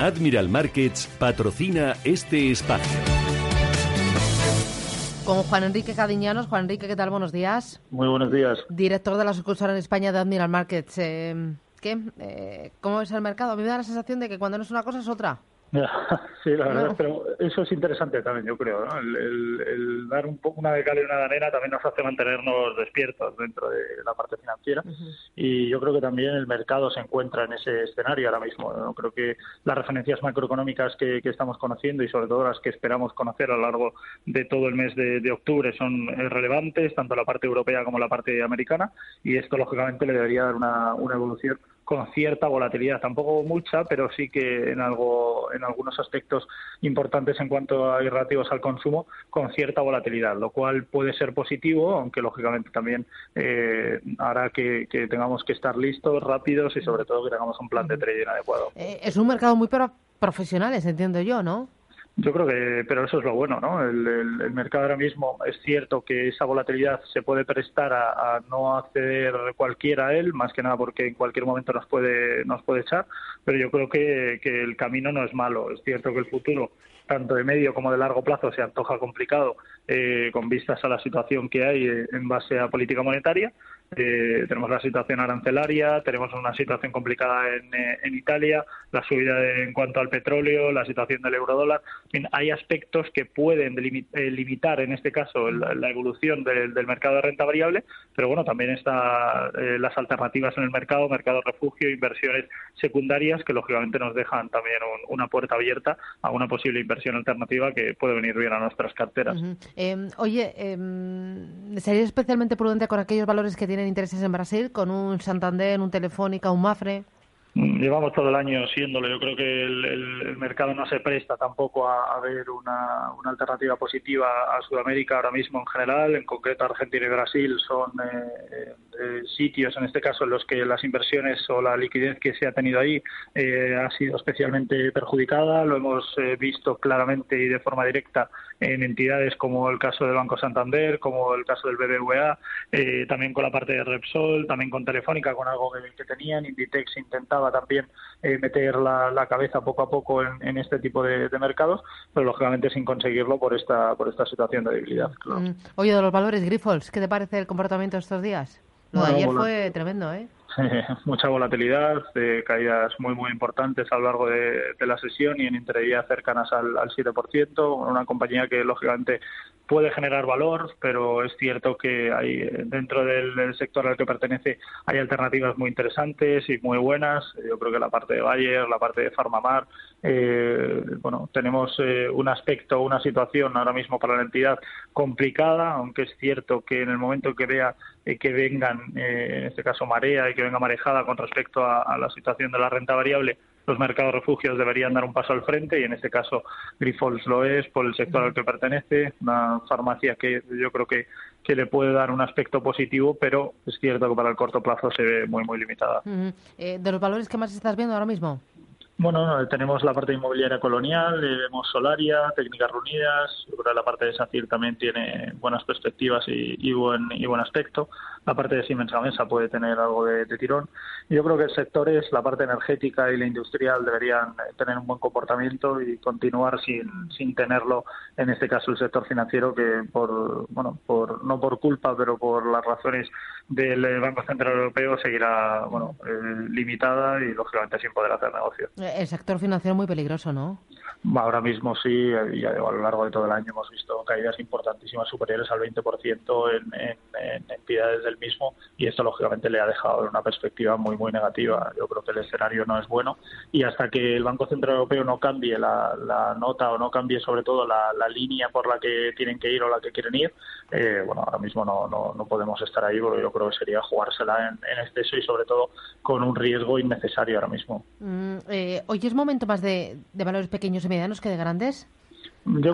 Admiral Markets patrocina este espacio. Con Juan Enrique Cadiñanos. Juan Enrique, ¿qué tal? Buenos días. Muy buenos días. Director de la sucursal en España de Admiral Markets. Eh, ¿Qué? Eh, ¿Cómo es el mercado? A mí me da la sensación de que cuando no es una cosa es otra. Sí, la verdad, pero eso es interesante también, yo creo. ¿no? El, dar un poco una de cal y una de arena también nos hace mantenernos despiertos dentro de la parte financiera. Y yo creo que también el mercado se encuentra en ese escenario ahora mismo. ¿no? Creo que las referencias macroeconómicas que, estamos conociendo y sobre todo las que esperamos conocer a lo largo de todo el mes de, octubre son relevantes, tanto la parte europea como la parte americana. Y esto, lógicamente, le debería dar una, una evolución con cierta volatilidad, tampoco mucha, pero sí que en algo, en algunos aspectos importantes en cuanto a irrativos al consumo, con cierta volatilidad, lo cual puede ser positivo, aunque lógicamente también eh, hará que, tengamos que estar listos, rápidos y sobre todo que tengamos un plan de trading adecuado. Eh, es un mercado muy para profesionales, entiendo yo, ¿no? Yo creo que, pero eso es lo bueno, ¿no? El, mercado ahora mismo es cierto que esa volatilidad se puede prestar a, no acceder cualquiera a él, más que nada porque en cualquier momento nos puede nos puede echar, pero yo creo que, que el camino no es malo. Es cierto que el futuro tanto de medio como de largo plazo se antoja complicado eh, con vistas a la situación que hay eh, en base a política monetaria, eh, tenemos la situación arancelaria, tenemos una situación complicada en, eh, en Italia, la subida en cuanto al petróleo, la situación del eurodólar. hay aspectos que pueden limitar, en este caso, la, evolución del, mercado de renta variable, pero bueno, también están las alternativas en el mercado, mercado refugio, inversiones secundarias que lógicamente nos dejan también una puerta abierta a una posible inversión alternativa que puede venir bien a nuestras carteras. oye, em, ¿sería especialmente prudente con aquellos valores que tienen intereses en Brasil con un Santander, un Telefónica, un Mafre? Mm, llevamos todo el año siéndolo. Yo creo que el, mercado no se presta tampoco a, ver una, alternativa positiva a Sudamérica ahora mismo en general. En concreto, Argentina y Brasil son eh, eh, sitios, en este caso, en los que las inversiones o la liquidez que se ha tenido ahí eh, ha sido especialmente perjudicada. Lo hemos visto claramente y de forma directa en entidades como el caso del Banco Santander, como el caso del BBVA, también con la parte de Repsol, también con Telefónica, con algo que, que tenían. Inditex intentaba también eh, meter la, cabeza poco a poco en, este tipo de, mercados, pero lógicamente sin conseguirlo por esta, por esta situación de debilidad. Mm. Oye, de los valores Grifols, ¿qué te parece el comportamiento de estos días? Lo de ayer fue tremendo, ¿eh? mucha volatilidad, caídas muy muy importantes a lo largo de, la sesión y en intradía cercanas al, al 7%, una compañía que lógicamente puede generar valor, pero es cierto que hay dentro del, sector al que pertenece hay alternativas muy interesantes y muy buenas. Yo creo que la parte de Bayer, la parte de Farmamar, eh, bueno, tenemos eh, un aspecto, una situación ahora mismo para la entidad complicada, aunque es cierto que en el momento que vea eh, que vengan, en este caso marea y que venga marejada con respecto a la situación de la renta variable, los mercados refugios deberían dar un paso al frente y en este caso Grifols lo es por el sector al que pertenece, una farmacia que yo creo que, que le puede dar un aspecto positivo, pero es cierto que para el corto plazo se ve muy, muy limitada. Eh, ¿De los valores que más estás viendo ahora mismo? Bueno, tenemos la parte inmobiliaria colonial, eh, vemos Solaria, Técnicas Reunidas, la parte de SACIR también tiene buenas perspectivas y, buen, y buen aspecto. La parte de Siemens Gamesa puede tener algo de, tirón. yo creo que el sector es la parte energética y la industrial deberían eh, tener un buen comportamiento y continuar sin, sin tenerlo, en este caso el sector financiero, que por, bueno, por, no por culpa, pero por las razones del Banco Central Europeo seguirá, bueno, eh, limitada y lógicamente sin poder hacer negocio el sector financiero muy peligroso, ¿no? Ahora mismo sí, y a lo largo de todo el año hemos visto caídas importantísimas superiores al 20% en, en, entidades del mismo y esto lógicamente le ha dejado una perspectiva muy muy negativa. Yo creo que el escenario no es bueno y hasta que el Banco Central Europeo no cambie la, nota o no cambie sobre todo la, línea por la que tienen que ir o la que quieren ir, eh, bueno, ahora mismo no, no, podemos estar ahí porque yo creo que sería jugársela en, exceso y sobre todo con un riesgo innecesario ahora mismo. Mm, eh, hoy es momento más de, de valores pequeños medianos que de grandes?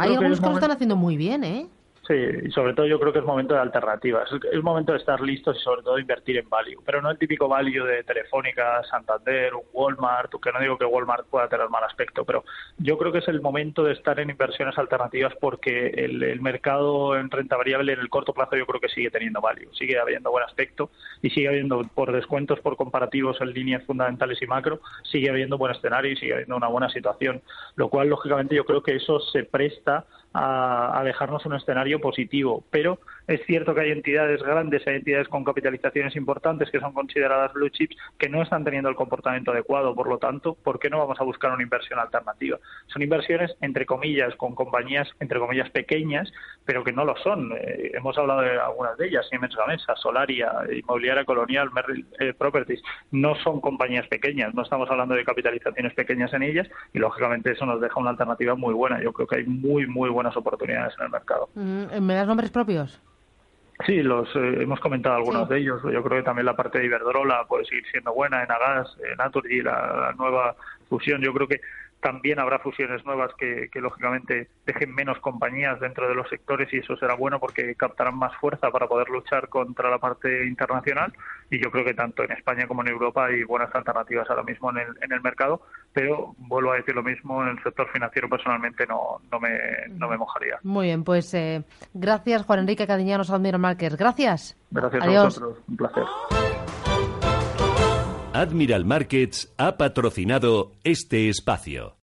Hay algunos que lo están haciendo muy bien, ¿eh? Sí, y sobre todo yo creo que es momento de alternativas. Es momento de estar listos y sobre todo invertir en value, pero no el típico value de Telefónica, Santander, Walmart, que no digo que Walmart pueda tener mal aspecto, pero yo creo que es el momento de estar en inversiones alternativas porque el, mercado en renta variable en el corto plazo yo creo que sigue teniendo value, sigue habiendo buen aspecto y sigue habiendo por descuentos, por comparativos en líneas fundamentales y macro, sigue habiendo buen escenario y sigue habiendo una buena situación, lo cual lógicamente yo creo que eso se presta a, dejarnos un escenario positivo. Pero es cierto que hay entidades grandes, hay entidades con capitalizaciones importantes que son consideradas blue chips que no están teniendo el comportamiento adecuado. Por lo tanto, ¿por qué no vamos a buscar una inversión alternativa? Son inversiones, entre comillas, con compañías, entre comillas, pequeñas, pero que no lo son. Eh, hemos hablado de algunas de ellas, Siemens Gamesa, Solaria, Inmobiliaria Colonial, Merrill eh, Properties. No son compañías pequeñas, no estamos hablando de capitalizaciones pequeñas en ellas y, lógicamente, eso nos deja una alternativa muy buena. Yo creo que hay muy, muy buenas oportunidades en el mercado. Mm, ¿Me das nombres propios? Sí, los eh, hemos comentado algunos de ellos. Yo creo que también la parte de Iberdrola puede seguir siendo buena, en Agas, en Naturgy, la, la nueva fusión. Yo creo que también habrá fusiones nuevas que, lógicamente dejen menos compañías dentro de los sectores y eso será bueno porque captarán más fuerza para poder luchar contra la parte internacional y yo creo que tanto en España como en Europa hay buenas alternativas ahora mismo en el, en el mercado, pero vuelvo a decir lo mismo, en el sector financiero personalmente no, no, me, no me mojaría. Muy bien, pues eh, gracias Juan Enrique Cadiñanos, Admiral Markers. Gracias. Gracias a vosotros, un placer. Admiral Markets ha patrocinado este espacio.